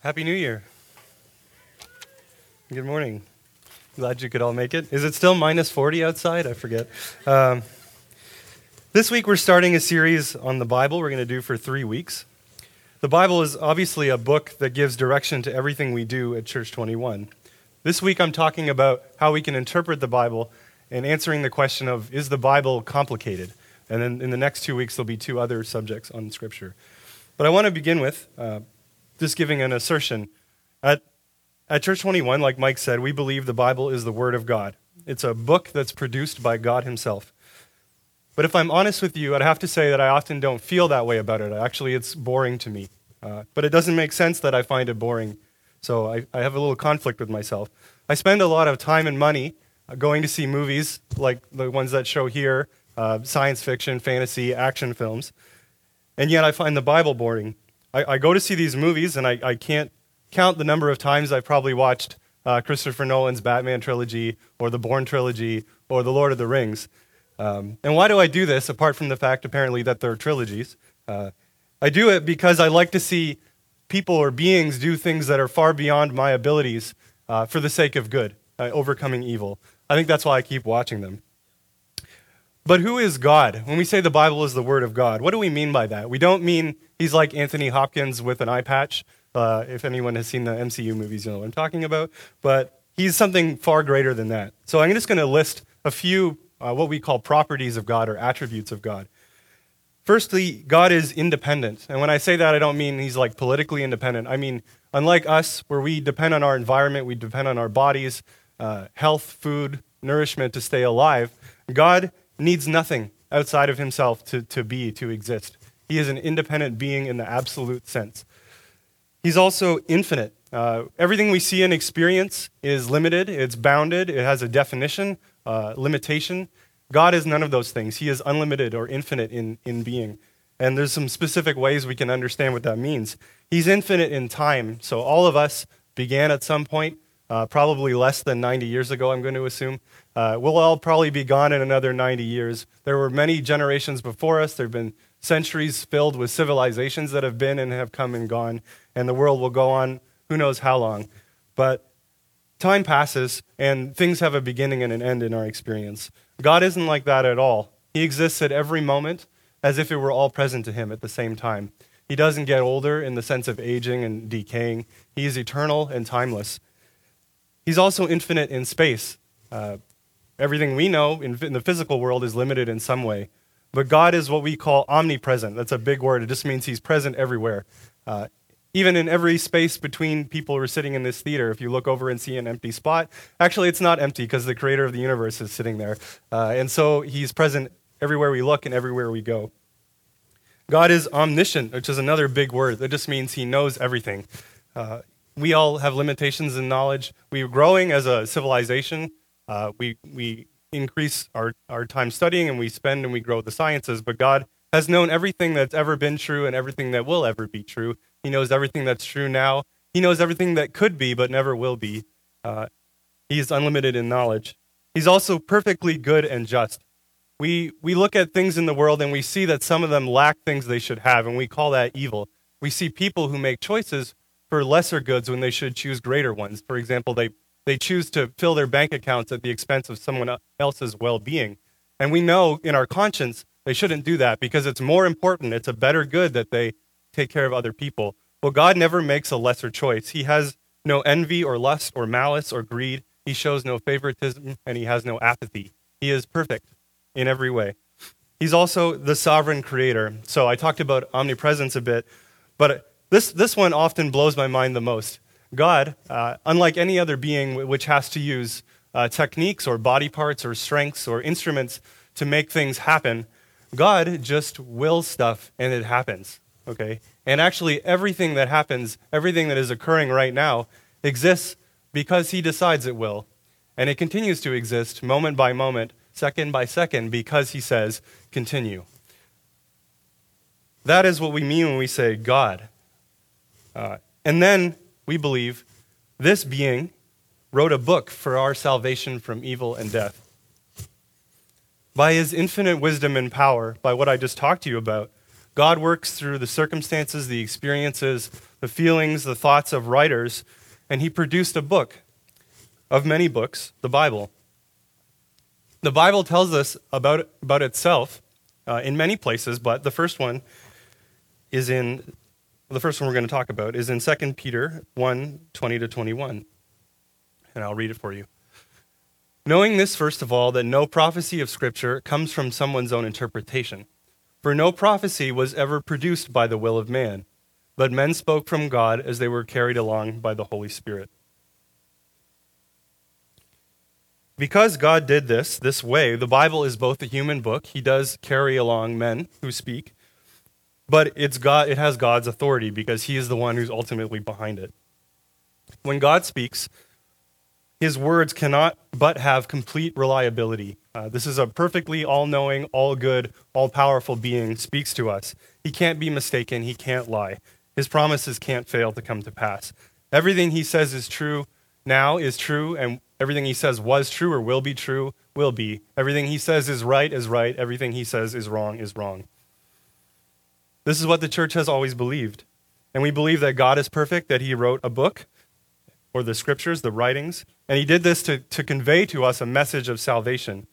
Happy New Year. Good morning. Glad you could all make it. Is it still minus 40 outside? I forget. Um, this week we're starting a series on the Bible we're going to do for three weeks. The Bible is obviously a book that gives direction to everything we do at Church 21. This week I'm talking about how we can interpret the Bible and answering the question of is the Bible complicated? And then in the next two weeks there'll be two other subjects on Scripture. But I want to begin with uh, just giving an assertion. At, at Church 21, like Mike said, we believe the Bible is the Word of God. It's a book that's produced by God Himself. But if I'm honest with you, I'd have to say that I often don't feel that way about it. Actually, it's boring to me. Uh, but it doesn't make sense that I find it boring. So I, I have a little conflict with myself. I spend a lot of time and money uh, going to see movies like the ones that show here uh, science fiction, fantasy, action films. And yet I find the Bible boring. I, I go to see these movies, and I, I, can't count the number of times I've probably watched uh, Christopher Nolan's Batman trilogy, or the Bourne trilogy, or the Lord of the Rings. Um, and why do I do this, apart from the fact, apparently, that they're trilogies? Uh, I do it because I like to see people or beings do things that are far beyond my abilities uh, for the sake of good, uh, overcoming evil. I think that's why I keep watching them. But who is God? When we say the Bible is the Word of God, what do we mean by that? We don't mean he's like Anthony Hopkins with an eye patch. Uh, if anyone has seen the MCU movies, you know what I'm talking about. But he's something far greater than that. So I'm just going to list a few uh, what we call properties of God or attributes of God. Firstly, God is independent. And when I say that, I don't mean he's like politically independent. I mean, unlike us, where we depend on our environment, we depend on our bodies, uh, health, food, nourishment to stay alive, God needs nothing outside of himself to, to be, to exist. He is an independent being in the absolute sense. He's also infinite. Uh, everything we see and experience is limited, it's bounded, it has a definition, uh, limitation. God is none of those things. He is unlimited or infinite in, in being. And there's some specific ways we can understand what that means. He's infinite in time. So all of us began at some point, uh, probably less than 90 years ago, I'm going to assume. Uh, we'll all probably be gone in another 90 years. There were many generations before us. There have been centuries filled with civilizations that have been and have come and gone, and the world will go on who knows how long. But time passes, and things have a beginning and an end in our experience. God isn't like that at all. He exists at every moment as if it were all present to Him at the same time. He doesn't get older in the sense of aging and decaying, He is eternal and timeless. He's also infinite in space. Uh, Everything we know in, in the physical world is limited in some way. But God is what we call omnipresent. That's a big word. It just means He's present everywhere. Uh, even in every space between people who are sitting in this theater, if you look over and see an empty spot, actually it's not empty because the creator of the universe is sitting there. Uh, and so He's present everywhere we look and everywhere we go. God is omniscient, which is another big word. That just means He knows everything. Uh, we all have limitations in knowledge. We're growing as a civilization. Uh, we, we increase our, our time studying and we spend and we grow the sciences, but God has known everything that's ever been true and everything that will ever be true. He knows everything that's true now. He knows everything that could be but never will be. Uh, he is unlimited in knowledge. He's also perfectly good and just. We, we look at things in the world and we see that some of them lack things they should have, and we call that evil. We see people who make choices for lesser goods when they should choose greater ones. For example, they they choose to fill their bank accounts at the expense of someone else's well being. And we know in our conscience they shouldn't do that because it's more important, it's a better good that they take care of other people. Well, God never makes a lesser choice. He has no envy or lust or malice or greed. He shows no favoritism and he has no apathy. He is perfect in every way. He's also the sovereign creator. So I talked about omnipresence a bit, but this, this one often blows my mind the most. God, uh, unlike any other being which has to use uh, techniques or body parts or strengths or instruments to make things happen, God just wills stuff and it happens. Okay? And actually, everything that happens, everything that is occurring right now, exists because He decides it will. And it continues to exist moment by moment, second by second, because He says, continue. That is what we mean when we say God. Uh, and then we believe this being wrote a book for our salvation from evil and death. By his infinite wisdom and power, by what I just talked to you about, God works through the circumstances, the experiences, the feelings, the thoughts of writers, and he produced a book of many books, the Bible. The Bible tells us about, about itself uh, in many places, but the first one is in the first one we're going to talk about is in 2 Peter 1 20 to 21. And I'll read it for you. Knowing this, first of all, that no prophecy of Scripture comes from someone's own interpretation. For no prophecy was ever produced by the will of man, but men spoke from God as they were carried along by the Holy Spirit. Because God did this this way, the Bible is both a human book. He does carry along men who speak, but it's God, it has God's authority because He is the one who's ultimately behind it. When God speaks, His words cannot but have complete reliability. Uh, this is a perfectly all knowing, all good, all powerful being speaks to us. He can't be mistaken, He can't lie. His promises can't fail to come to pass. Everything He says is true now is true, and Everything he says was true or will be true will be. Everything he says is right is right. Everything he says is wrong is wrong. This is what the church has always believed. And we believe that God is perfect, that he wrote a book or the scriptures, the writings. And he did this to, to convey to us a message of salvation.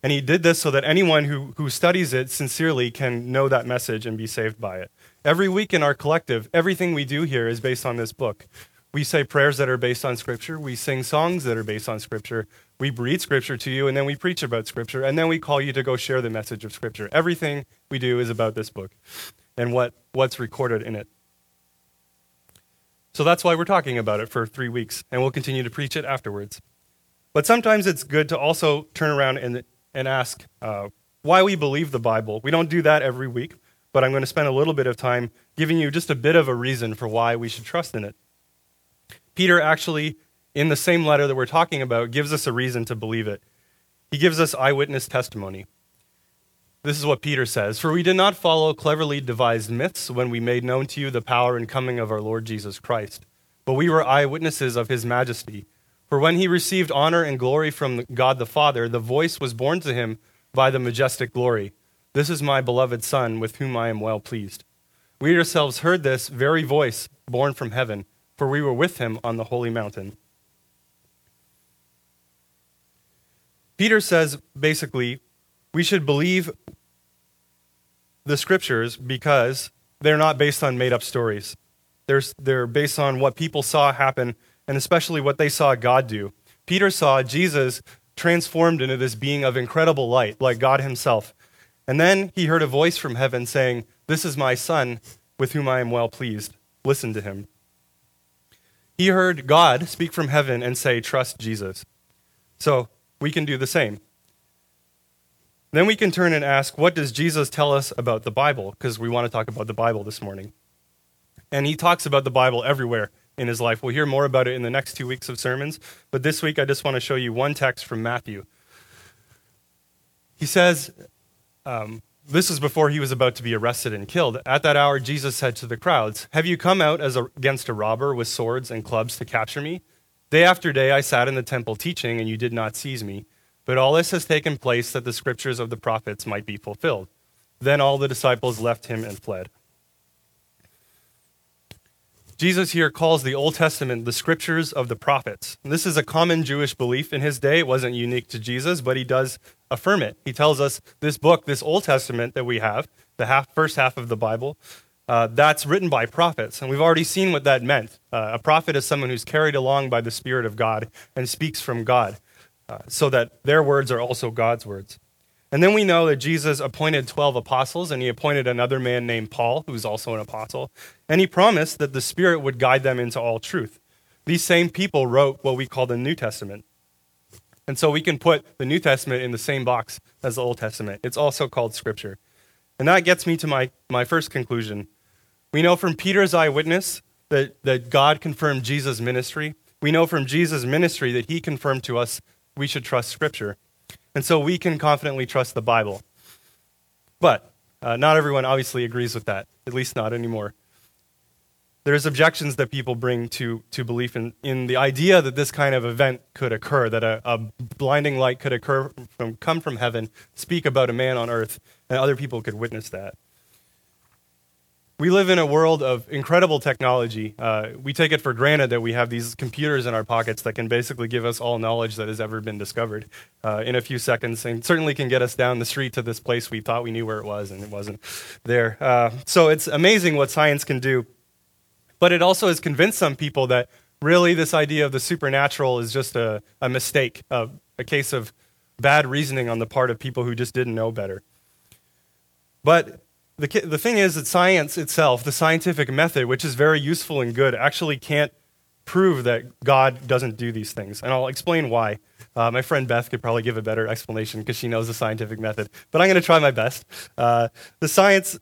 And he did this so that anyone who, who studies it sincerely can know that message and be saved by it. Every week in our collective, everything we do here is based on this book. We say prayers that are based on Scripture. We sing songs that are based on Scripture. We read Scripture to you, and then we preach about Scripture, and then we call you to go share the message of Scripture. Everything we do is about this book and what, what's recorded in it. So that's why we're talking about it for three weeks, and we'll continue to preach it afterwards. But sometimes it's good to also turn around and, and ask uh, why we believe the Bible. We don't do that every week, but I'm going to spend a little bit of time giving you just a bit of a reason for why we should trust in it. Peter actually, in the same letter that we're talking about, gives us a reason to believe it. He gives us eyewitness testimony. This is what Peter says For we did not follow cleverly devised myths when we made known to you the power and coming of our Lord Jesus Christ, but we were eyewitnesses of his majesty. For when he received honor and glory from God the Father, the voice was borne to him by the majestic glory This is my beloved Son, with whom I am well pleased. We ourselves heard this very voice borne from heaven for we were with him on the holy mountain. Peter says basically, we should believe the scriptures because they're not based on made up stories. They're, they're based on what people saw happen and especially what they saw God do. Peter saw Jesus transformed into this being of incredible light, like God himself. And then he heard a voice from heaven saying, This is my son with whom I am well pleased. Listen to him. He heard God speak from heaven and say, Trust Jesus. So we can do the same. Then we can turn and ask, What does Jesus tell us about the Bible? Because we want to talk about the Bible this morning. And he talks about the Bible everywhere in his life. We'll hear more about it in the next two weeks of sermons. But this week, I just want to show you one text from Matthew. He says, um, this is before he was about to be arrested and killed. At that hour, Jesus said to the crowds, Have you come out as a, against a robber with swords and clubs to capture me? Day after day I sat in the temple teaching, and you did not seize me. But all this has taken place that the scriptures of the prophets might be fulfilled. Then all the disciples left him and fled. Jesus here calls the Old Testament the scriptures of the prophets. And this is a common Jewish belief in his day. It wasn't unique to Jesus, but he does affirm it. He tells us this book, this Old Testament that we have, the half, first half of the Bible, uh, that's written by prophets. And we've already seen what that meant. Uh, a prophet is someone who's carried along by the Spirit of God and speaks from God, uh, so that their words are also God's words. And then we know that Jesus appointed 12 apostles, and he appointed another man named Paul, who's also an apostle. And he promised that the Spirit would guide them into all truth. These same people wrote what we call the New Testament. And so we can put the New Testament in the same box as the Old Testament. It's also called Scripture. And that gets me to my, my first conclusion. We know from Peter's eyewitness that, that God confirmed Jesus' ministry. We know from Jesus' ministry that he confirmed to us we should trust Scripture. And so we can confidently trust the Bible. But uh, not everyone obviously agrees with that, at least not anymore. There's objections that people bring to, to belief in, in the idea that this kind of event could occur, that a, a blinding light could occur from, come from heaven, speak about a man on earth, and other people could witness that. We live in a world of incredible technology. Uh, we take it for granted that we have these computers in our pockets that can basically give us all knowledge that has ever been discovered uh, in a few seconds, and certainly can get us down the street to this place we thought we knew where it was, and it wasn't there. Uh, so it's amazing what science can do. But it also has convinced some people that really this idea of the supernatural is just a, a mistake, a, a case of bad reasoning on the part of people who just didn't know better. But the, the thing is that science itself, the scientific method, which is very useful and good, actually can't prove that God doesn't do these things. And I'll explain why. Uh, my friend Beth could probably give a better explanation because she knows the scientific method, but I'm going to try my best. Uh, the science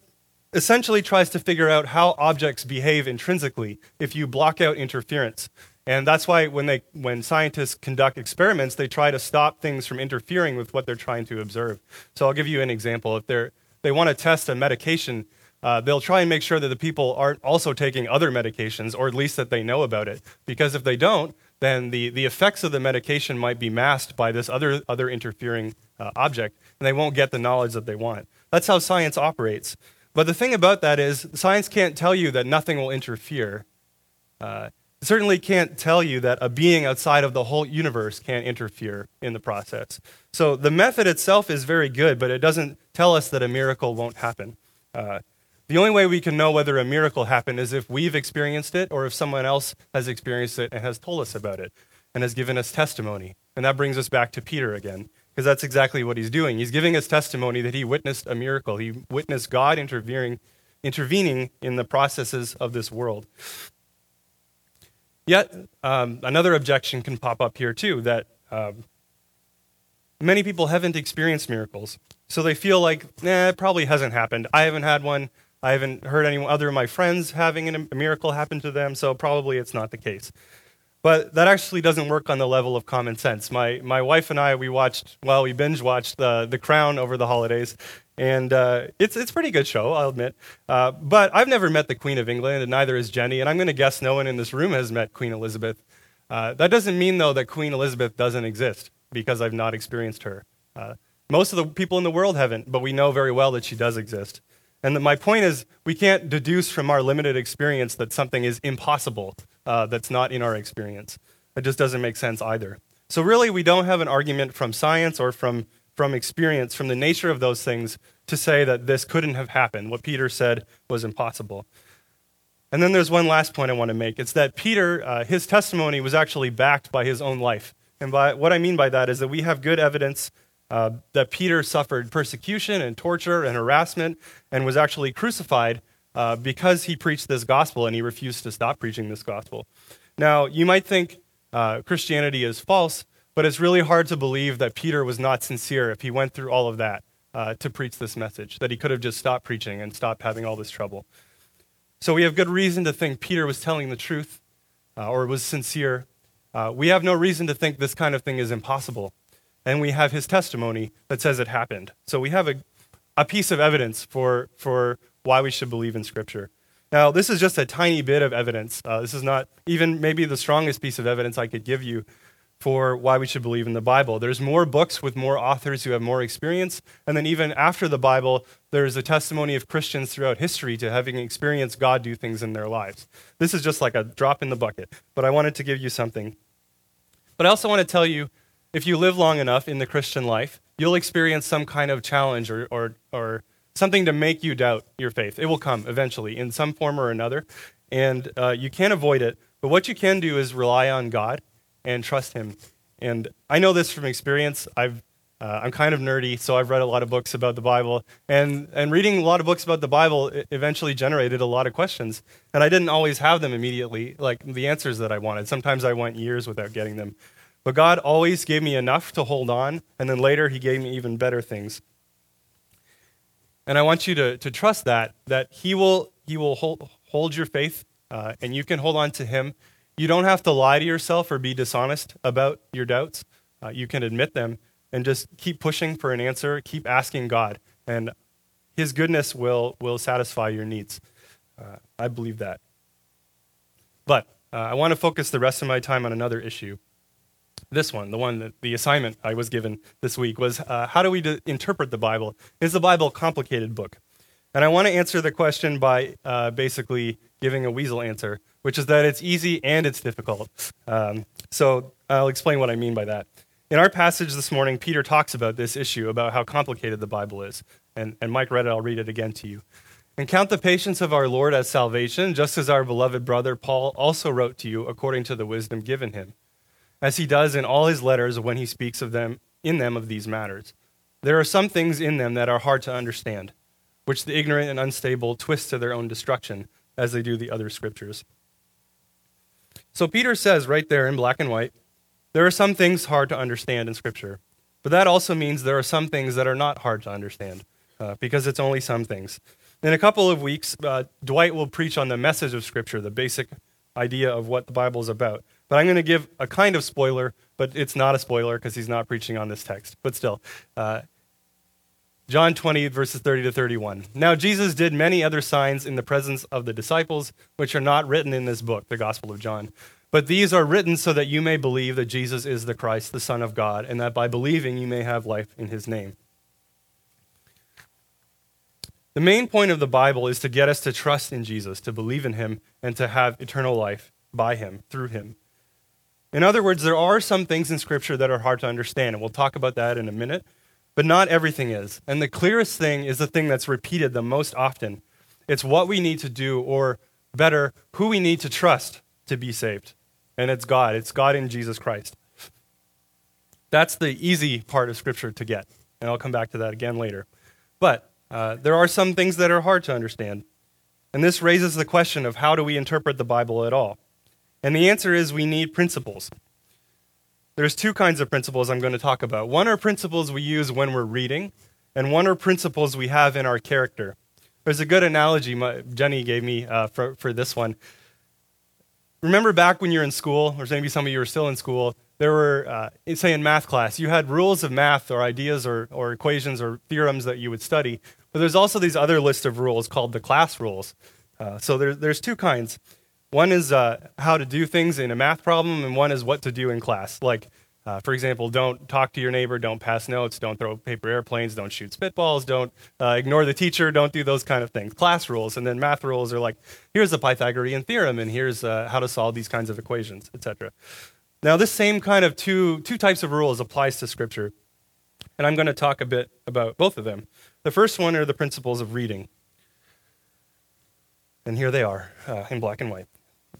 essentially tries to figure out how objects behave intrinsically if you block out interference. And that's why when, they, when scientists conduct experiments, they try to stop things from interfering with what they're trying to observe. So I'll give you an example. If they're they want to test a medication, uh, they'll try and make sure that the people aren't also taking other medications, or at least that they know about it. Because if they don't, then the, the effects of the medication might be masked by this other, other interfering uh, object, and they won't get the knowledge that they want. That's how science operates. But the thing about that is, science can't tell you that nothing will interfere. Uh, it certainly can't tell you that a being outside of the whole universe can't interfere in the process. So the method itself is very good, but it doesn't tell us that a miracle won't happen. Uh, the only way we can know whether a miracle happened is if we've experienced it or if someone else has experienced it and has told us about it and has given us testimony. And that brings us back to Peter again, because that's exactly what he's doing. He's giving us testimony that he witnessed a miracle, he witnessed God intervening, intervening in the processes of this world. Yet, um, another objection can pop up here too that um, many people haven't experienced miracles. So they feel like, nah, it probably hasn't happened. I haven't had one. I haven't heard any other of my friends having a miracle happen to them, so probably it's not the case. But that actually doesn't work on the level of common sense. My, my wife and I, we watched, well, we binge watched the, the Crown over the holidays, and uh, it's it's a pretty good show, I'll admit. Uh, but I've never met the Queen of England, and neither has Jenny. And I'm going to guess no one in this room has met Queen Elizabeth. Uh, that doesn't mean though that Queen Elizabeth doesn't exist because I've not experienced her. Uh, most of the people in the world haven't, but we know very well that she does exist. And my point is, we can't deduce from our limited experience that something is impossible uh, that's not in our experience. It just doesn't make sense either. So really, we don't have an argument from science or from from experience, from the nature of those things, to say that this couldn't have happened. What Peter said was impossible. And then there's one last point I want to make. It's that Peter, uh, his testimony was actually backed by his own life. And by, what I mean by that is that we have good evidence uh, that Peter suffered persecution and torture and harassment and was actually crucified uh, because he preached this gospel and he refused to stop preaching this gospel. Now, you might think uh, Christianity is false, but it's really hard to believe that Peter was not sincere if he went through all of that uh, to preach this message, that he could have just stopped preaching and stopped having all this trouble. So we have good reason to think Peter was telling the truth uh, or was sincere. Uh, we have no reason to think this kind of thing is impossible. And we have his testimony that says it happened. So we have a, a piece of evidence for, for why we should believe in Scripture. Now, this is just a tiny bit of evidence. Uh, this is not even maybe the strongest piece of evidence I could give you for why we should believe in the Bible. There's more books with more authors who have more experience. And then, even after the Bible, there's a testimony of Christians throughout history to having experienced God do things in their lives. This is just like a drop in the bucket, but I wanted to give you something. But I also want to tell you if you live long enough in the Christian life, you'll experience some kind of challenge or, or, or something to make you doubt your faith. It will come eventually in some form or another, and uh, you can't avoid it. But what you can do is rely on God and trust Him. And I know this from experience. I've uh, I'm kind of nerdy, so I've read a lot of books about the Bible. And, and reading a lot of books about the Bible eventually generated a lot of questions. And I didn't always have them immediately, like the answers that I wanted. Sometimes I went years without getting them. But God always gave me enough to hold on, and then later He gave me even better things. And I want you to, to trust that, that He will, he will hold, hold your faith, uh, and you can hold on to Him you don't have to lie to yourself or be dishonest about your doubts. Uh, you can admit them and just keep pushing for an answer, keep asking God, and His goodness will, will satisfy your needs. Uh, I believe that. But uh, I want to focus the rest of my time on another issue. This one, the one that the assignment I was given this week, was uh, how do we interpret the Bible? Is the Bible a complicated book? And I want to answer the question by uh, basically giving a weasel answer, which is that it's easy and it's difficult. Um, so I'll explain what I mean by that. In our passage this morning, Peter talks about this issue, about how complicated the Bible is. And, and Mike read it, I'll read it again to you. And count the patience of our Lord as salvation, just as our beloved brother Paul also wrote to you according to the wisdom given him, as he does in all his letters when he speaks of them in them of these matters. There are some things in them that are hard to understand, which the ignorant and unstable twist to their own destruction, as they do the other scriptures. So Peter says right there in black and white, there are some things hard to understand in Scripture, but that also means there are some things that are not hard to understand, uh, because it's only some things. In a couple of weeks, uh, Dwight will preach on the message of Scripture, the basic idea of what the Bible is about. But I'm going to give a kind of spoiler, but it's not a spoiler because he's not preaching on this text. But still, uh, John 20, verses 30 to 31. Now, Jesus did many other signs in the presence of the disciples, which are not written in this book, the Gospel of John. But these are written so that you may believe that Jesus is the Christ, the Son of God, and that by believing you may have life in his name. The main point of the Bible is to get us to trust in Jesus, to believe in him, and to have eternal life by him, through him. In other words, there are some things in Scripture that are hard to understand, and we'll talk about that in a minute, but not everything is. And the clearest thing is the thing that's repeated the most often it's what we need to do, or better, who we need to trust to be saved and it's God. It's God in Jesus Christ. That's the easy part of Scripture to get, and I'll come back to that again later. But uh, there are some things that are hard to understand, and this raises the question of how do we interpret the Bible at all? And the answer is we need principles. There's two kinds of principles I'm going to talk about. One are principles we use when we're reading, and one are principles we have in our character. There's a good analogy my, Jenny gave me uh, for, for this one remember back when you were in school, or maybe some of you are still in school, there were, uh, say in math class, you had rules of math or ideas or, or equations or theorems that you would study. But there's also these other list of rules called the class rules. Uh, so there, there's two kinds. One is uh, how to do things in a math problem, and one is what to do in class. Like uh, for example, don't talk to your neighbor, don't pass notes, don't throw paper airplanes, don't shoot spitballs, don't uh, ignore the teacher, don't do those kind of things. Class rules, and then math rules are like, here's the Pythagorean theorem, and here's uh, how to solve these kinds of equations, etc. Now, this same kind of two, two types of rules applies to Scripture, and I'm going to talk a bit about both of them. The first one are the principles of reading. And here they are uh, in black and white.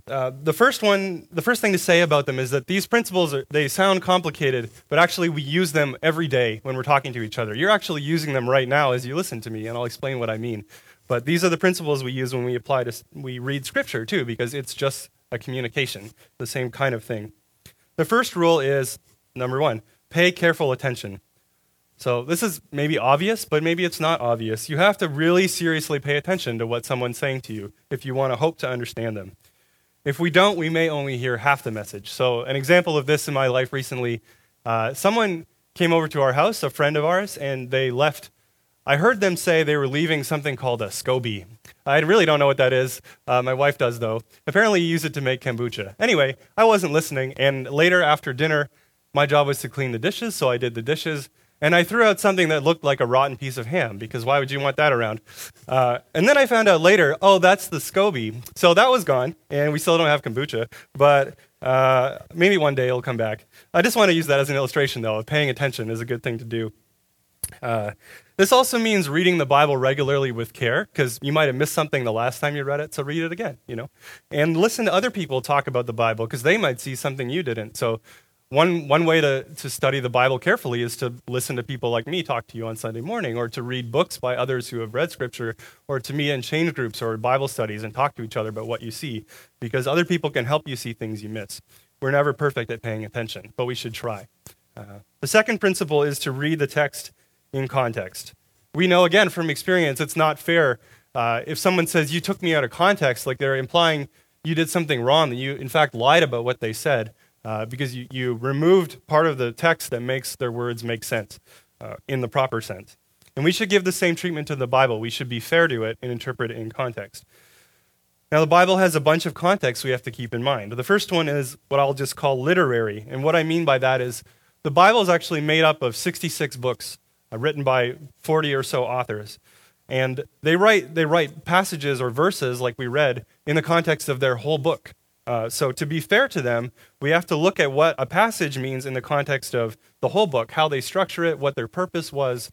Uh, the first one, the first thing to say about them is that these principles are, they sound complicated, but actually we use them every day when we're talking to each other. You're actually using them right now as you listen to me, and I'll explain what I mean. But these are the principles we use when we apply to we read scripture too, because it's just a communication, the same kind of thing. The first rule is number one: pay careful attention. So this is maybe obvious, but maybe it's not obvious. You have to really seriously pay attention to what someone's saying to you if you want to hope to understand them. If we don't, we may only hear half the message. So, an example of this in my life recently uh, someone came over to our house, a friend of ours, and they left. I heard them say they were leaving something called a SCOBY. I really don't know what that is. Uh, my wife does, though. Apparently, you use it to make kombucha. Anyway, I wasn't listening, and later after dinner, my job was to clean the dishes, so I did the dishes. And I threw out something that looked like a rotten piece of ham because why would you want that around? Uh, and then I found out later, oh, that's the SCOBY. So that was gone, and we still don't have kombucha, but uh, maybe one day it'll come back. I just want to use that as an illustration, though. of Paying attention is a good thing to do. Uh, this also means reading the Bible regularly with care, because you might have missed something the last time you read it, so read it again, you know. And listen to other people talk about the Bible, because they might see something you didn't. So one, one way to, to study the Bible carefully is to listen to people like me talk to you on Sunday morning, or to read books by others who have read Scripture, or to meet in change groups or Bible studies and talk to each other about what you see, because other people can help you see things you miss. We're never perfect at paying attention, but we should try. Uh, the second principle is to read the text in context. We know, again, from experience, it's not fair uh, if someone says, You took me out of context, like they're implying you did something wrong, that you, in fact, lied about what they said uh, because you, you removed part of the text that makes their words make sense uh, in the proper sense. And we should give the same treatment to the Bible. We should be fair to it and interpret it in context. Now, the Bible has a bunch of contexts we have to keep in mind. The first one is what I'll just call literary. And what I mean by that is the Bible is actually made up of 66 books uh, written by 40 or so authors. And they write, they write passages or verses, like we read, in the context of their whole book. Uh, so, to be fair to them, we have to look at what a passage means in the context of the whole book, how they structure it, what their purpose was,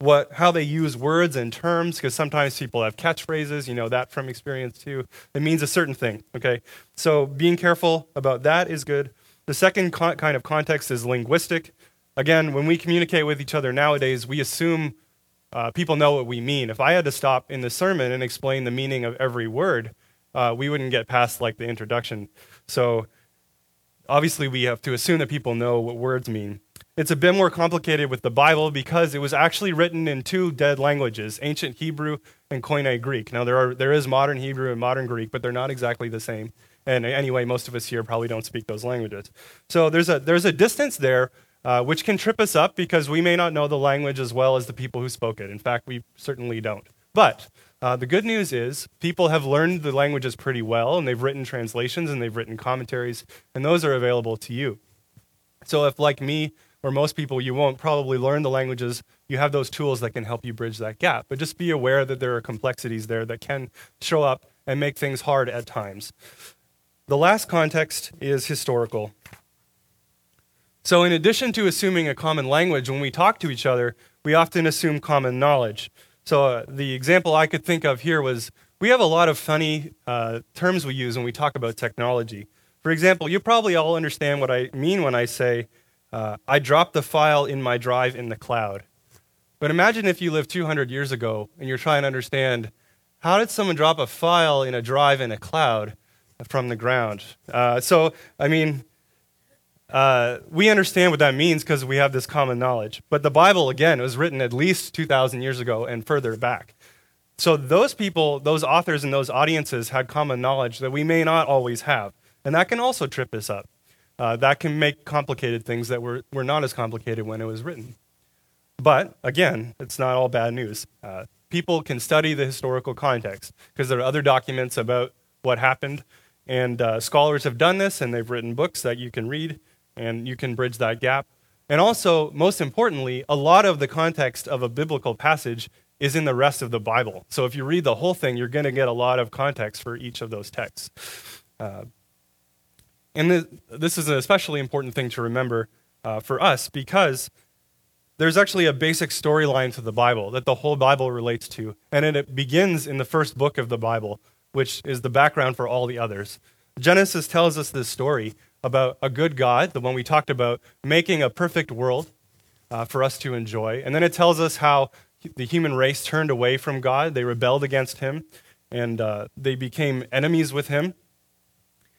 what, how they use words and terms, because sometimes people have catchphrases, you know that from experience too. It means a certain thing, okay? So, being careful about that is good. The second con- kind of context is linguistic. Again, when we communicate with each other nowadays, we assume uh, people know what we mean. If I had to stop in the sermon and explain the meaning of every word, uh, we wouldn't get past like the introduction. So obviously, we have to assume that people know what words mean. It's a bit more complicated with the Bible because it was actually written in two dead languages, ancient Hebrew and Koine Greek. Now, there, are, there is modern Hebrew and modern Greek, but they're not exactly the same. And anyway, most of us here probably don't speak those languages. So there's a, there's a distance there uh, which can trip us up because we may not know the language as well as the people who spoke it. In fact, we certainly don't. But uh, the good news is people have learned the languages pretty well, and they've written translations and they've written commentaries, and those are available to you. So if, like me or most people, you won't probably learn the languages, you have those tools that can help you bridge that gap. But just be aware that there are complexities there that can show up and make things hard at times. The last context is historical. So, in addition to assuming a common language, when we talk to each other, we often assume common knowledge. So, uh, the example I could think of here was we have a lot of funny uh, terms we use when we talk about technology. For example, you probably all understand what I mean when I say, uh, I dropped the file in my drive in the cloud. But imagine if you lived 200 years ago and you're trying to understand how did someone drop a file in a drive in a cloud from the ground? Uh, so, I mean, uh, we understand what that means because we have this common knowledge. But the Bible, again, was written at least 2,000 years ago and further back. So those people, those authors, and those audiences had common knowledge that we may not always have. And that can also trip us up. Uh, that can make complicated things that were, were not as complicated when it was written. But again, it's not all bad news. Uh, people can study the historical context because there are other documents about what happened. And uh, scholars have done this, and they've written books that you can read and you can bridge that gap. And also, most importantly, a lot of the context of a biblical passage is in the rest of the Bible. So if you read the whole thing, you're going to get a lot of context for each of those texts. Uh, and this, this, is an especially important thing to remember uh, for us because there's actually a basic storyline to the Bible that the whole Bible relates to. And it begins in the first book of the Bible, which is the background for all the others. Genesis tells us this story about a good God, the one we talked about, making a perfect world uh, for us to enjoy. And then it tells us how the human race turned away from God, they rebelled against Him, and uh, they became enemies with Him.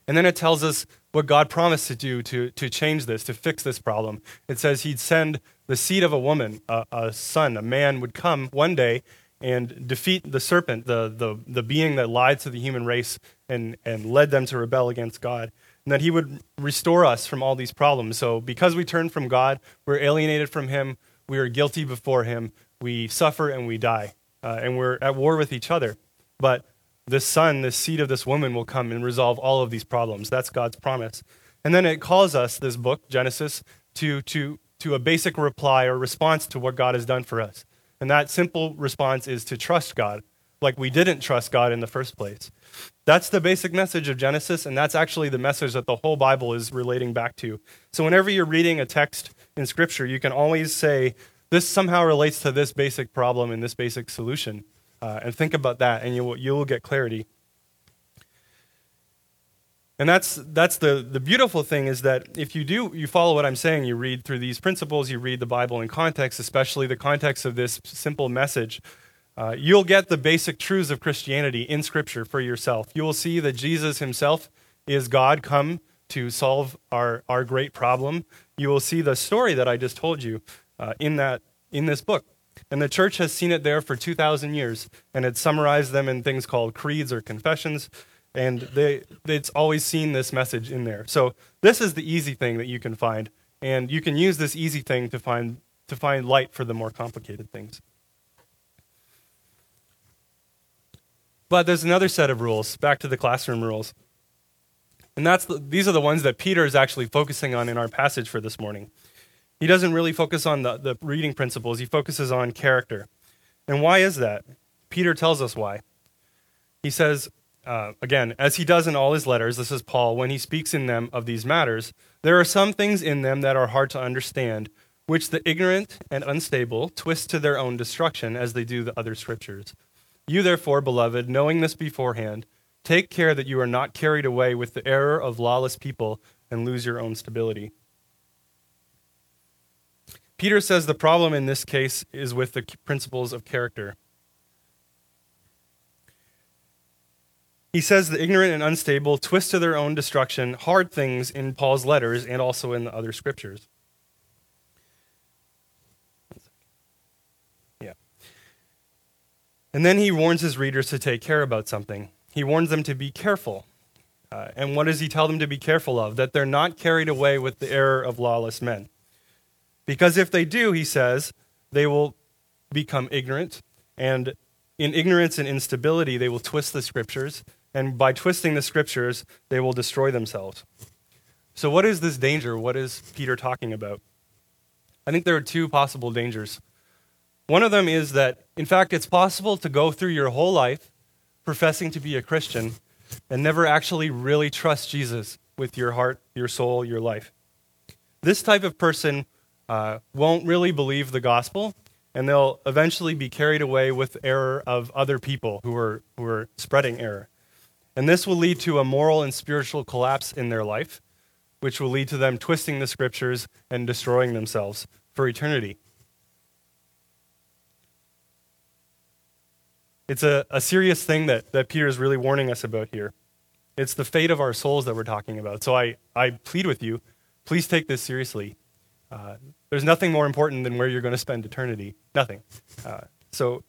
And then it tells us what God promised to do to, to change this, to fix this problem. It says He'd send the seed of a woman, a, a son, a man would come one day and defeat the serpent, the, the, the being that lied to the human race and, and led them to rebel against God and that He would restore us from all these problems. So, because we turn from God, we're alienated from Him, we are guilty before Him, we suffer and we die, uh, and we're at war with each other. But this son, this seed of this woman, will come and resolve all of these problems. That's God's promise. And then it calls us, this book, Genesis, to, to, to a basic reply or response to what God has done for us. And that simple response is to trust God, like we didn't trust God in the first place. That's the basic message of Genesis, and that's actually the message that the whole Bible is relating back to. So, whenever you're reading a text in Scripture, you can always say, This somehow relates to this basic problem and this basic solution. Uh, and think about that, and you will, you will get clarity. And that's, that's the, the beautiful thing is that if you do, you follow what I'm saying, you read through these principles, you read the Bible in context, especially the context of this simple message, uh, you'll get the basic truths of Christianity in Scripture for yourself. You will see that Jesus himself is God come to solve our, our great problem. You will see the story that I just told you uh, in, that, in this book. And the church has seen it there for 2,000 years, and it's summarized them in things called creeds or confessions. And they, it's always seen this message in there. So this is the easy thing that you can find. And you can use this easy thing to find, to find light for the more complicated things. But there's another set of rules, back to the classroom rules. And that's the, these are the ones that Peter is actually focusing on in our passage for this morning. He doesn't really focus on the, the reading principles, he focuses on character. And why is that? Peter tells us why. He says, uh, again, as he does in all his letters, this is Paul, when he speaks in them of these matters, there are some things in them that are hard to understand, which the ignorant and unstable twist to their own destruction as they do the other scriptures. You, therefore, beloved, knowing this beforehand, take care that you are not carried away with the error of lawless people and lose your own stability. Peter says the problem in this case is with the principles of character. He says the ignorant and unstable twist to their own destruction hard things in Paul's letters and also in the other scriptures. And then he warns his readers to take care about something. He warns them to be careful. Uh, and what does he tell them to be careful of? That they're not carried away with the error of lawless men. Because if they do, he says, they will become ignorant. And in ignorance and instability, they will twist the scriptures. And by twisting the scriptures, they will destroy themselves. So, what is this danger? What is Peter talking about? I think there are two possible dangers. One of them is that, in fact, it's possible to go through your whole life professing to be a Christian and never actually really trust Jesus with your heart, your soul, your life. This type of person uh, won't really believe the gospel, and they'll eventually be carried away with error of other people who are, who are spreading error. And this will lead to a moral and spiritual collapse in their life, which will lead to them twisting the scriptures and destroying themselves for eternity. It's a, a serious thing that, that Peter is really warning us about here. It's the fate of our souls that we're talking about. So I, I plead with you, please take this seriously. Uh, there's nothing more important than where you're going to spend eternity. Nothing. Uh, so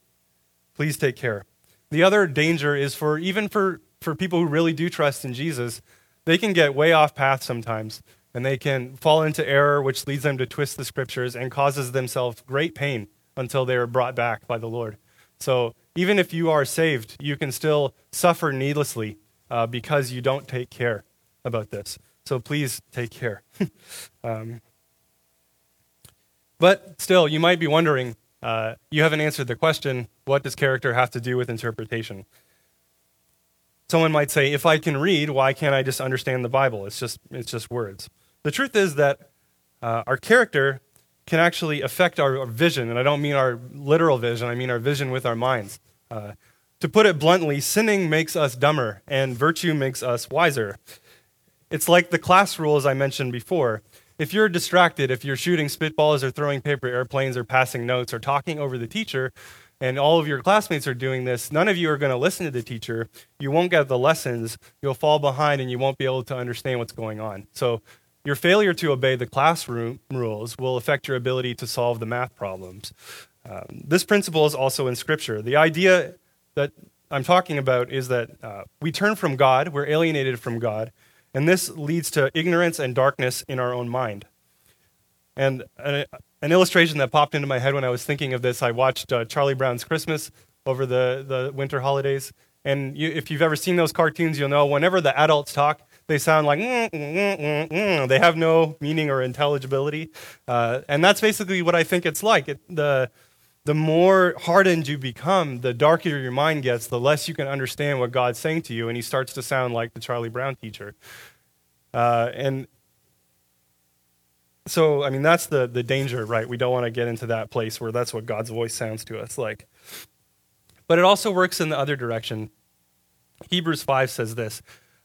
please take care. The other danger is for even for, for people who really do trust in Jesus, they can get way off path sometimes and they can fall into error, which leads them to twist the scriptures and causes themselves great pain until they are brought back by the Lord. So even if you are saved, you can still suffer needlessly uh, because you don't take care about this. So please take care. um, but still, you might be wondering uh, you haven't answered the question what does character have to do with interpretation? Someone might say, if I can read, why can't I just understand the Bible? It's just, it's just words. The truth is that uh, our character can actually affect our, vision, and I don't mean our literal vision, I mean our vision with our minds. Uh, to put it bluntly, sinning makes us dumber, and virtue makes us wiser. It's like the class rules I mentioned before if you're distracted, if you're shooting spitballs or throwing paper airplanes or passing notes or talking over the teacher, and all of your classmates are doing this, none of you are going to listen to the teacher. You won't get the lessons. You'll fall behind and you won't be able to understand what's going on. So, your failure to obey the classroom rules will affect your ability to solve the math problems. Um, this principle is also in Scripture. The idea that I'm talking about is that uh, we turn from God, we're alienated from God, and this leads to ignorance and darkness in our own mind. And an, an illustration that popped into my head when I was thinking of this, I watched uh, Charlie Brown's Christmas over the, the winter holidays. And you, if you've ever seen those cartoons, you'll know whenever the adults talk, they sound like mm, mm, mm, mm they have no meaning or intelligibility. Uh, and that's basically what I think it's like. It, the, the more hardened you become, the darker your mind gets, the less you can understand what God's saying to you, and he starts to sound like the Charlie Brown teacher. Uh, and so, I mean, that's the, the danger, right? We don't want to get into that place where that's what God's voice sounds to us like. But it also works in the other direction. Hebrews 5 says this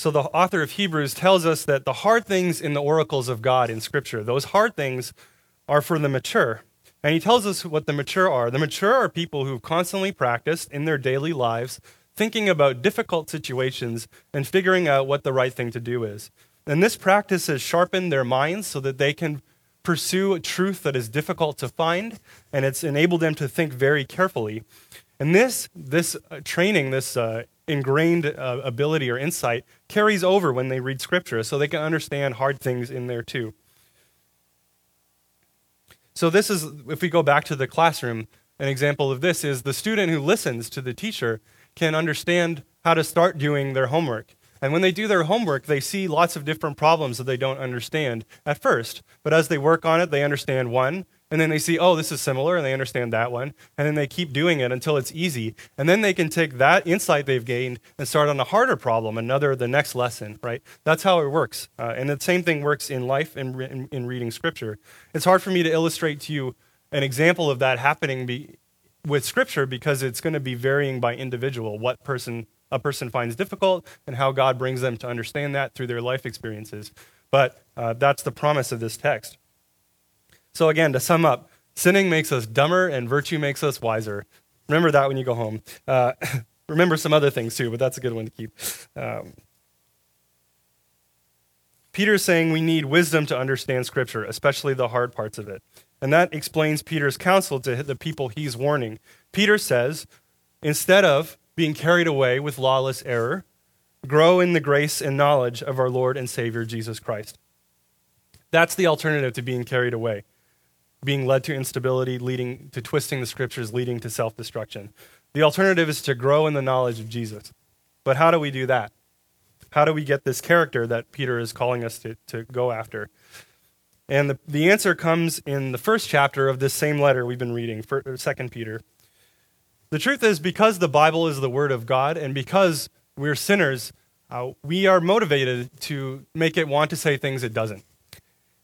So, the author of Hebrews tells us that the hard things in the oracles of God in Scripture, those hard things are for the mature. And he tells us what the mature are. The mature are people who've constantly practiced in their daily lives thinking about difficult situations and figuring out what the right thing to do is. And this practice has sharpened their minds so that they can pursue a truth that is difficult to find, and it's enabled them to think very carefully. And this, this uh, training, this uh, ingrained uh, ability or insight carries over when they read Scripture, so they can understand hard things in there too. So, this is, if we go back to the classroom, an example of this is the student who listens to the teacher can understand how to start doing their homework. And when they do their homework, they see lots of different problems that they don't understand at first. But as they work on it, they understand one, and then they see, oh, this is similar, and they understand that one. And then they keep doing it until it's easy. And then they can take that insight they've gained and start on a harder problem, another, the next lesson, right? That's how it works. Uh, and the same thing works in life and in, in, reading scripture. It's hard for me to illustrate to you an example of that happening be, with scripture because it's going to be varying by individual, what person a person finds difficult and how God brings them to understand that through their life experiences. But uh, that's the promise of this text. So, again, to sum up, sinning makes us dumber and virtue makes us wiser. Remember that when you go home. Uh, remember some other things too, but that's a good one to keep. Um, Peter's saying we need wisdom to understand Scripture, especially the hard parts of it. And that explains Peter's counsel to the people he's warning. Peter says, instead of being carried away with lawless error, grow in the grace and knowledge of our Lord and Savior Jesus Christ. That's the alternative to being carried away being led to instability, leading to twisting the scriptures, leading to self destruction. The alternative is to grow in the knowledge of Jesus. But how do we do that? How do we get this character that Peter is calling us to, to go after? And the, the answer comes in the first chapter of this same letter we've been reading, Second Peter. The truth is, because the Bible is the Word of God, and because we're sinners, uh, we are motivated to make it want to say things it doesn't.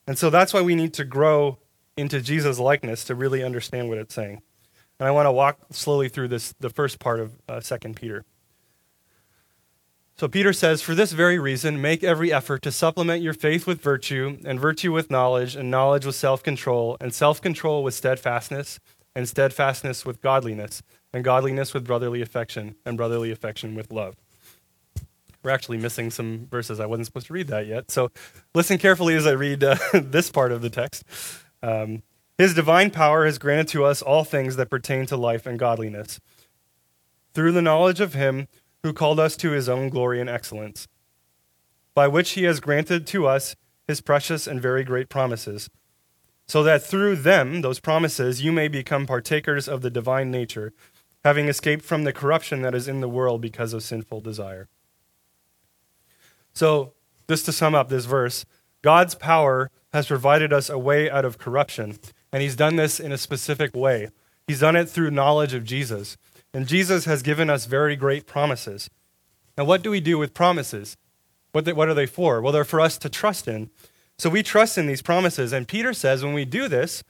And so that's why we need to grow into Jesus' likeness to really understand what it's saying. And I want to walk slowly through this, the first part of uh, 2 Peter. So Peter says, For this very reason, make every effort to supplement your faith with virtue, and virtue with knowledge, and knowledge with self control, and self control with steadfastness, and steadfastness with godliness, and godliness with brotherly affection, and brotherly affection with love. We're actually missing some verses. I wasn't supposed to read that yet. So listen carefully as I read uh, this part of the text. Um, his divine power has granted to us all things that pertain to life and godliness through the knowledge of him who called us to his own glory and excellence, by which he has granted to us his precious and very great promises, so that through them, those promises, you may become partakers of the divine nature, having escaped from the corruption that is in the world because of sinful desire. So, just to sum up this verse, God's power has provided us a way out of corruption. And he's done this in a specific way. He's done it through knowledge of Jesus. And Jesus has given us very great promises. Now, what do we do with promises? What, they, what are they for? Well, they're for us to trust in. So we trust in these promises. And Peter says when we do this,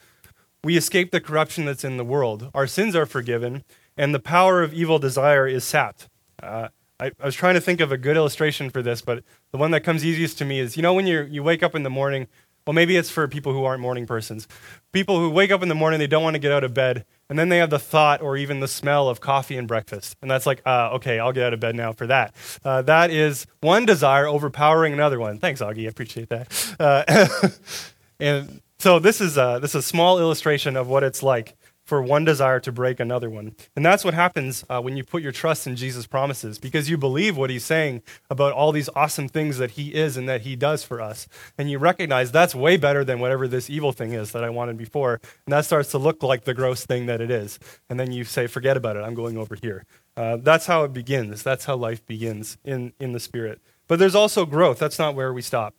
we escape the corruption that's in the world. Our sins are forgiven, and the power of evil desire is sapped. Uh, I, I, was trying to think of a good illustration for this, but the one that comes easiest to me is you know, when you you wake up in the morning well, maybe it's for people who aren't morning persons. People who wake up in the morning, they don't want to get out of bed, and then they have the thought or even the smell of coffee and breakfast. And that's like, uh, okay, I'll get out of bed now for that. Uh, that is one desire overpowering another one. Thanks, Augie. I appreciate that. Uh, and so this is, a, this is a small illustration of what it's like for one desire to break another one. And that's what happens uh, when you put your trust in Jesus' promises, because you believe what he's saying about all these awesome things that he is and that he does for us. And you recognize that's way better than whatever this evil thing is that I wanted before. And that starts to look like the gross thing that it is. And then you say, forget about it, I'm going over here. Uh, that's how it begins. That's how life begins in, in the Spirit. But there's also growth. That's not where we stop.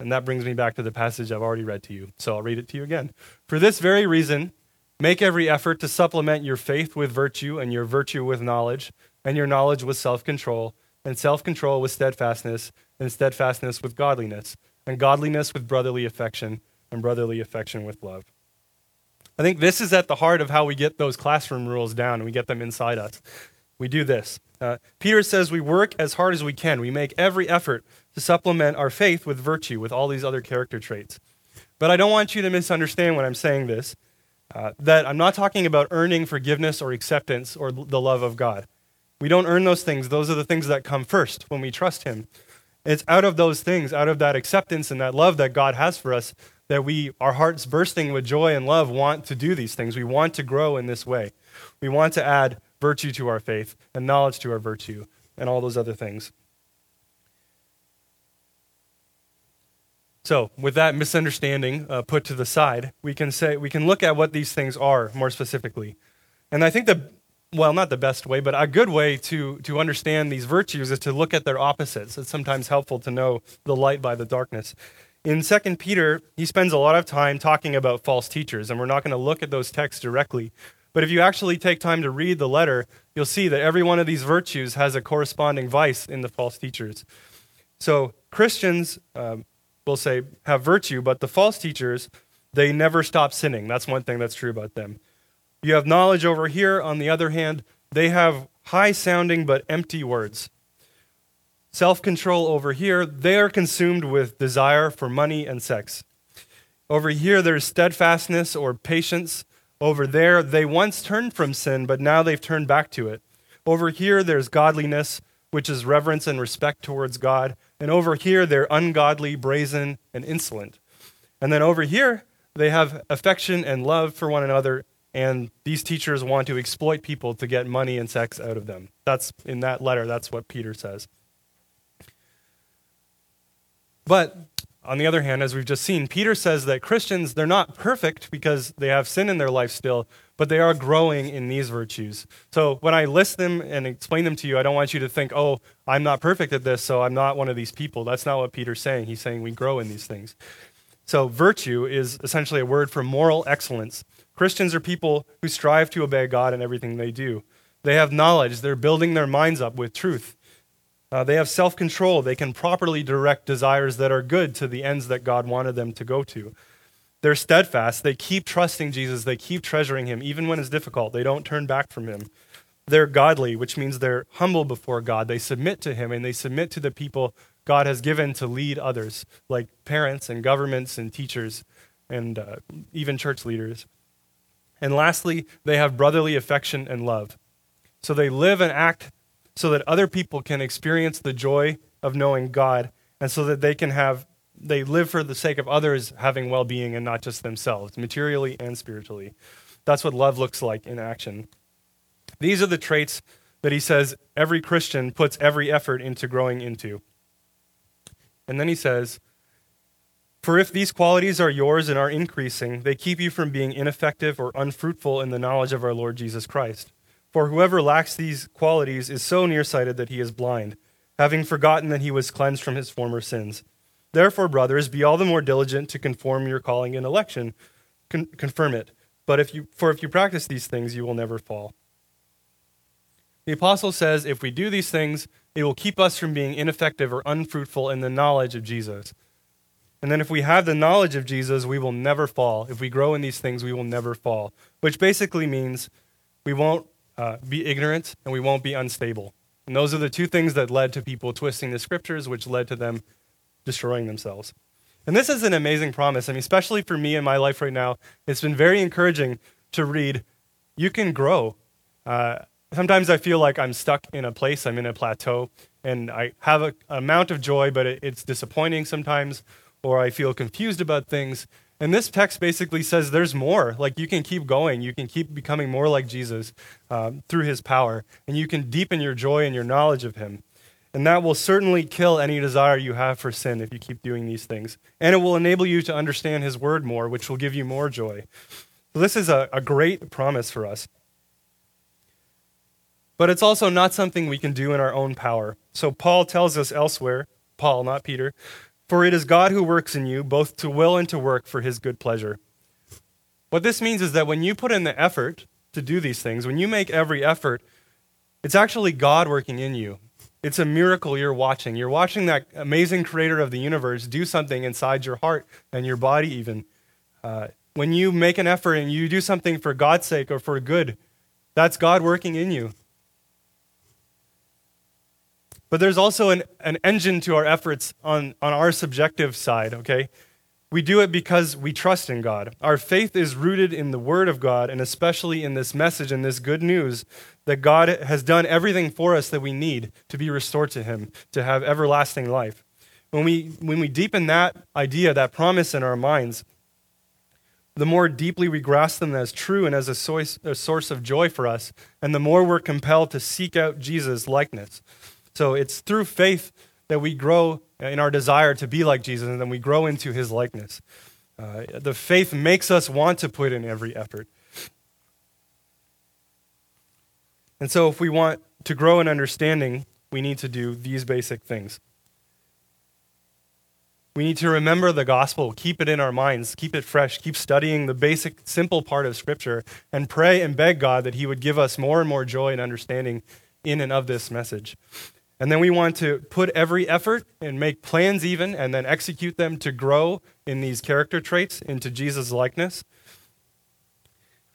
And that brings me back to the passage I've already read to you. So I'll read it to you again. For this very reason, Make every effort to supplement your faith with virtue, and your virtue with knowledge, and your knowledge with self control, and self control with steadfastness, and steadfastness with godliness, and godliness with brotherly affection, and brotherly affection with love. I think this is at the heart of how we get those classroom rules down and we get them inside us. We do this. Uh, Peter says we work as hard as we can. We make every effort to supplement our faith with virtue, with all these other character traits. But I don't want you to misunderstand when I'm saying this. Uh, that I'm not talking about earning forgiveness or acceptance or the love of God. We don't earn those things. Those are the things that come first when we trust Him. It's out of those things, out of that acceptance and that love that God has for us, that we, our hearts bursting with joy and love, want to do these things. We want to grow in this way. We want to add virtue to our faith, and knowledge to our virtue, and all those other things. So, with that misunderstanding uh, put to the side, we can say we can look at what these things are more specifically. And I think the well, not the best way, but a good way to to understand these virtues is to look at their opposites. It's sometimes helpful to know the light by the darkness. In 2 Peter, he spends a lot of time talking about false teachers, and we're not going to look at those texts directly. But if you actually take time to read the letter, you'll see that every one of these virtues has a corresponding vice in the false teachers. So Christians, um, will say, have virtue, but the false teachers, they never stop sinning. That's one thing that's true about them. You have knowledge over here. On the other hand, they have high sounding but empty words. Self control over here, they are consumed with desire for money and sex. Over here, there's steadfastness or patience. Over there, they once turned from sin, but now they've turned back to it. Over here, there's godliness, which is reverence and respect towards God. And over here, they're ungodly, brazen, and insolent. And then over here, they have affection and love for one another. And these teachers want to exploit people to get money and sex out of them. That's in that letter, that's what Peter says. But on the other hand, as we've just seen, Peter says that Christians, they're not perfect because they have sin in their life still, but they are growing in these virtues. So when I list them and explain them to you, I don't want you to think, oh, I'm not perfect at this, so I'm not one of these people. That's not what Peter's saying. He's saying we grow in these things. So virtue is essentially a word for moral excellence. Christians are people who strive to obey God in everything they do. They have knowledge, they're building their minds up with truth. Uh, they have self control. They can properly direct desires that are good to the ends that God wanted them to go to. They're steadfast. They keep trusting Jesus. They keep treasuring him, even when it's difficult. They don't turn back from him. They're godly, which means they're humble before God. They submit to him and they submit to the people God has given to lead others, like parents and governments and teachers and uh, even church leaders. And lastly, they have brotherly affection and love. So they live and act so that other people can experience the joy of knowing God and so that they can have they live for the sake of others having well-being and not just themselves materially and spiritually. That's what love looks like in action. These are the traits that he says every christian puts every effort into growing into. And then he says for if these qualities are yours and are increasing they keep you from being ineffective or unfruitful in the knowledge of our lord jesus christ for whoever lacks these qualities is so nearsighted that he is blind, having forgotten that he was cleansed from his former sins. Therefore, brothers, be all the more diligent to conform your calling and election. Con- confirm it. But if you, for if you practice these things, you will never fall. The apostle says if we do these things, it will keep us from being ineffective or unfruitful in the knowledge of Jesus. And then if we have the knowledge of Jesus, we will never fall. If we grow in these things, we will never fall. Which basically means we won't uh, be ignorant and we won't be unstable. And those are the two things that led to people twisting the scriptures, which led to them destroying themselves. And this is an amazing promise. I mean, especially for me in my life right now, it's been very encouraging to read, you can grow. Uh, sometimes I feel like I'm stuck in a place, I'm in a plateau, and I have an amount of joy, but it, it's disappointing sometimes, or I feel confused about things. And this text basically says there's more. Like you can keep going. You can keep becoming more like Jesus um, through his power. And you can deepen your joy and your knowledge of him. And that will certainly kill any desire you have for sin if you keep doing these things. And it will enable you to understand his word more, which will give you more joy. So this is a, a great promise for us. But it's also not something we can do in our own power. So Paul tells us elsewhere, Paul, not Peter, for it is God who works in you, both to will and to work for his good pleasure. What this means is that when you put in the effort to do these things, when you make every effort, it's actually God working in you. It's a miracle you're watching. You're watching that amazing creator of the universe do something inside your heart and your body, even. Uh, when you make an effort and you do something for God's sake or for good, that's God working in you. But there's also an, an engine to our efforts on, on our subjective side, okay? We do it because we trust in God. Our faith is rooted in the Word of God, and especially in this message and this good news that God has done everything for us that we need to be restored to Him, to have everlasting life. When we, when we deepen that idea, that promise in our minds, the more deeply we grasp them as true and as a source, a source of joy for us, and the more we're compelled to seek out Jesus' likeness. So it's through faith that we grow in our desire to be like Jesus, and then we grow into his likeness. Uh, the faith makes us want to put in every effort. And so, if we want to grow in understanding, we need to do these basic things. We need to remember the gospel, keep it in our minds, keep it fresh, keep studying the basic, simple part of Scripture, and pray and beg God that He would give us more and more joy and understanding in and of this message. And then we want to put every effort and make plans, even, and then execute them to grow in these character traits into Jesus' likeness.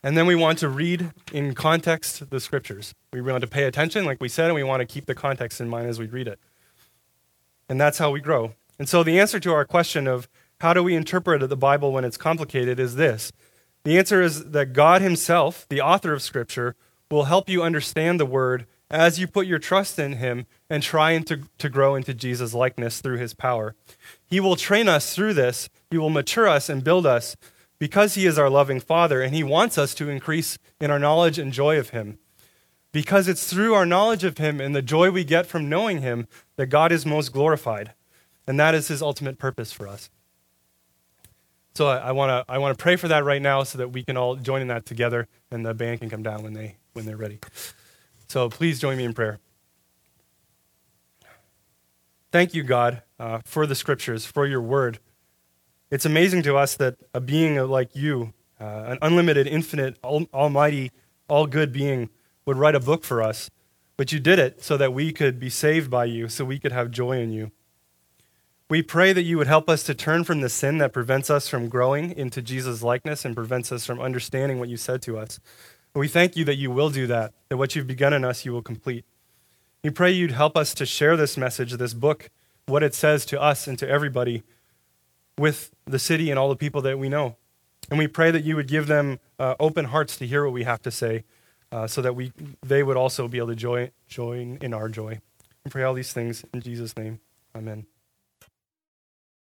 And then we want to read in context the scriptures. We want to pay attention, like we said, and we want to keep the context in mind as we read it. And that's how we grow. And so the answer to our question of how do we interpret the Bible when it's complicated is this. The answer is that God Himself, the author of Scripture, will help you understand the Word as you put your trust in Him and trying to, to grow into Jesus' likeness through His power. He will train us through this, He will mature us and build us because He is our loving Father, and He wants us to increase in our knowledge and joy of Him. Because it's through our knowledge of Him and the joy we get from knowing Him that God is most glorified. And that is his ultimate purpose for us. So I, want to I wanna pray for that right now so that we can all join in that together and the band can come down when, they, when they're ready. So please join me in prayer. Thank you, God, uh, for the scriptures, for your word. It's amazing to us that a being like you, uh, an unlimited, infinite, all, almighty, all good being, would write a book for us. But you did it so that we could be saved by you, so we could have joy in you. We pray that you would help us to turn from the sin that prevents us from growing into Jesus' likeness and prevents us from understanding what you said to us. we thank you that you will do that, that what you've begun in us, you will complete. We pray you'd help us to share this message, this book, what it says to us and to everybody with the city and all the people that we know. And we pray that you would give them uh, open hearts to hear what we have to say uh, so that we, they would also be able to join, join in our joy. We pray all these things in Jesus' name. Amen.